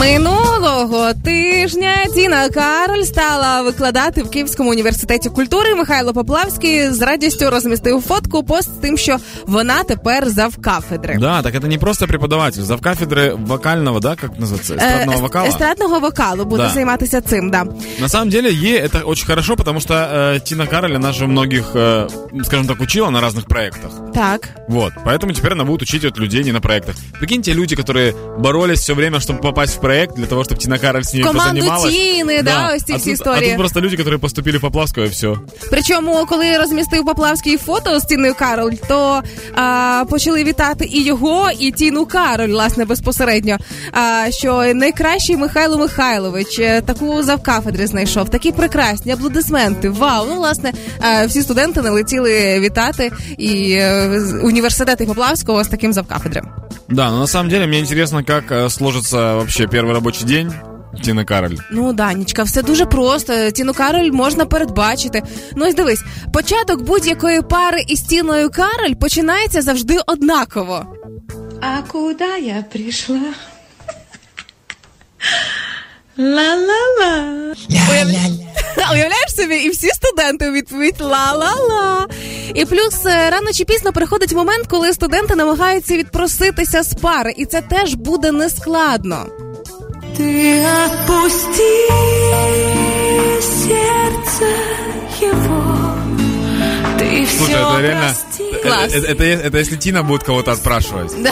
Минулого тижня Тіна Кароль стала викладати в Київському університеті культури. Михайло Поплавський з радістю розмістив фотку пост з тим, що вона тепер завкафедри. Да, так это не просто преподаватель, завкафедры вокального, да, как называется, эстрадного Е, вокала. Естрадного вокалу буде Да. займатися цим. Да. На самом деле, ей это очень хорошо, потому что э, Тина Кароль, она же многих, э, скажем так, учила на разных проектах. Так. Вот, поэтому теперь она будет учить вот людей не на проектах. Прикиньте, люди, которые боролись все время, чтобы попасть в проект, для того, чтобы Тина Кароль с ними Команду позанималась. Тины, да, ось ці а всі тут, історії. А тут просто люди, которые поступили в Поплавского, и все. Причому, коли розмістив Поплавський фото з Тіною Кароль, то а, почали вітати і його, і Тіну Кароль, власне, безпосередньо. А, що найкращий Михайло Михайлович е, таку завкафедри знайшов. Такі прекрасні аплодисменти. Вау! Ну, власне, е, всі студенти налетіли вітати і е, з- університети Поплавського з таким завкафедрем. Да, но на самом деле мне интересно, как э, сложится вообще первый рабочий день Тины Кароль. Ну, Данічка, все дуже просто. Тіну Кароль можна передбачити. Ну, ось дивись, початок будь-якої пари із Тіною Кароль починається завжди однаково. А куда я пришла? Ла-ла-ла. Уявляєш собі, і всі студенти відповідь ла-ла-ла. І плюс е, рано чи пізно приходить момент, коли студенти намагаються відпроситися з пари, і це теж буде нескладно. Ты отпусти сердце его. Ты Слушай, все это реально... прости. э, Класс. э, Это, это если Тина будет кого-то отпрашивать. Да.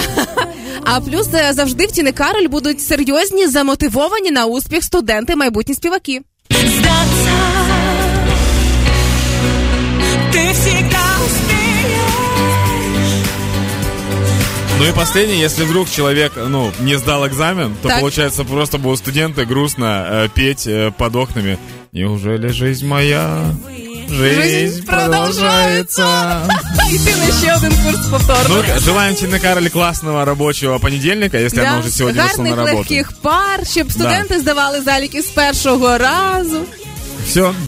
А плюс е, завжди в Тіни Кароль будуть серйозні, замотивовані на успіх студенти, майбутні співаки. Сдаться. Ну и последнее, если вдруг человек, ну, не сдал экзамен, то Так. получается просто будут студенты грустно э, петь э, под окнами. Неужели жизнь моя? Жизнь, Жизнь продолжается. І ти на ще один курс повторно. Ну, желаем Тине Кароль классного рабочего понедельника, если она уже сегодня вышла на Гарних работу. легких пар, щоб студенти здавали заліки з першого разу. Все,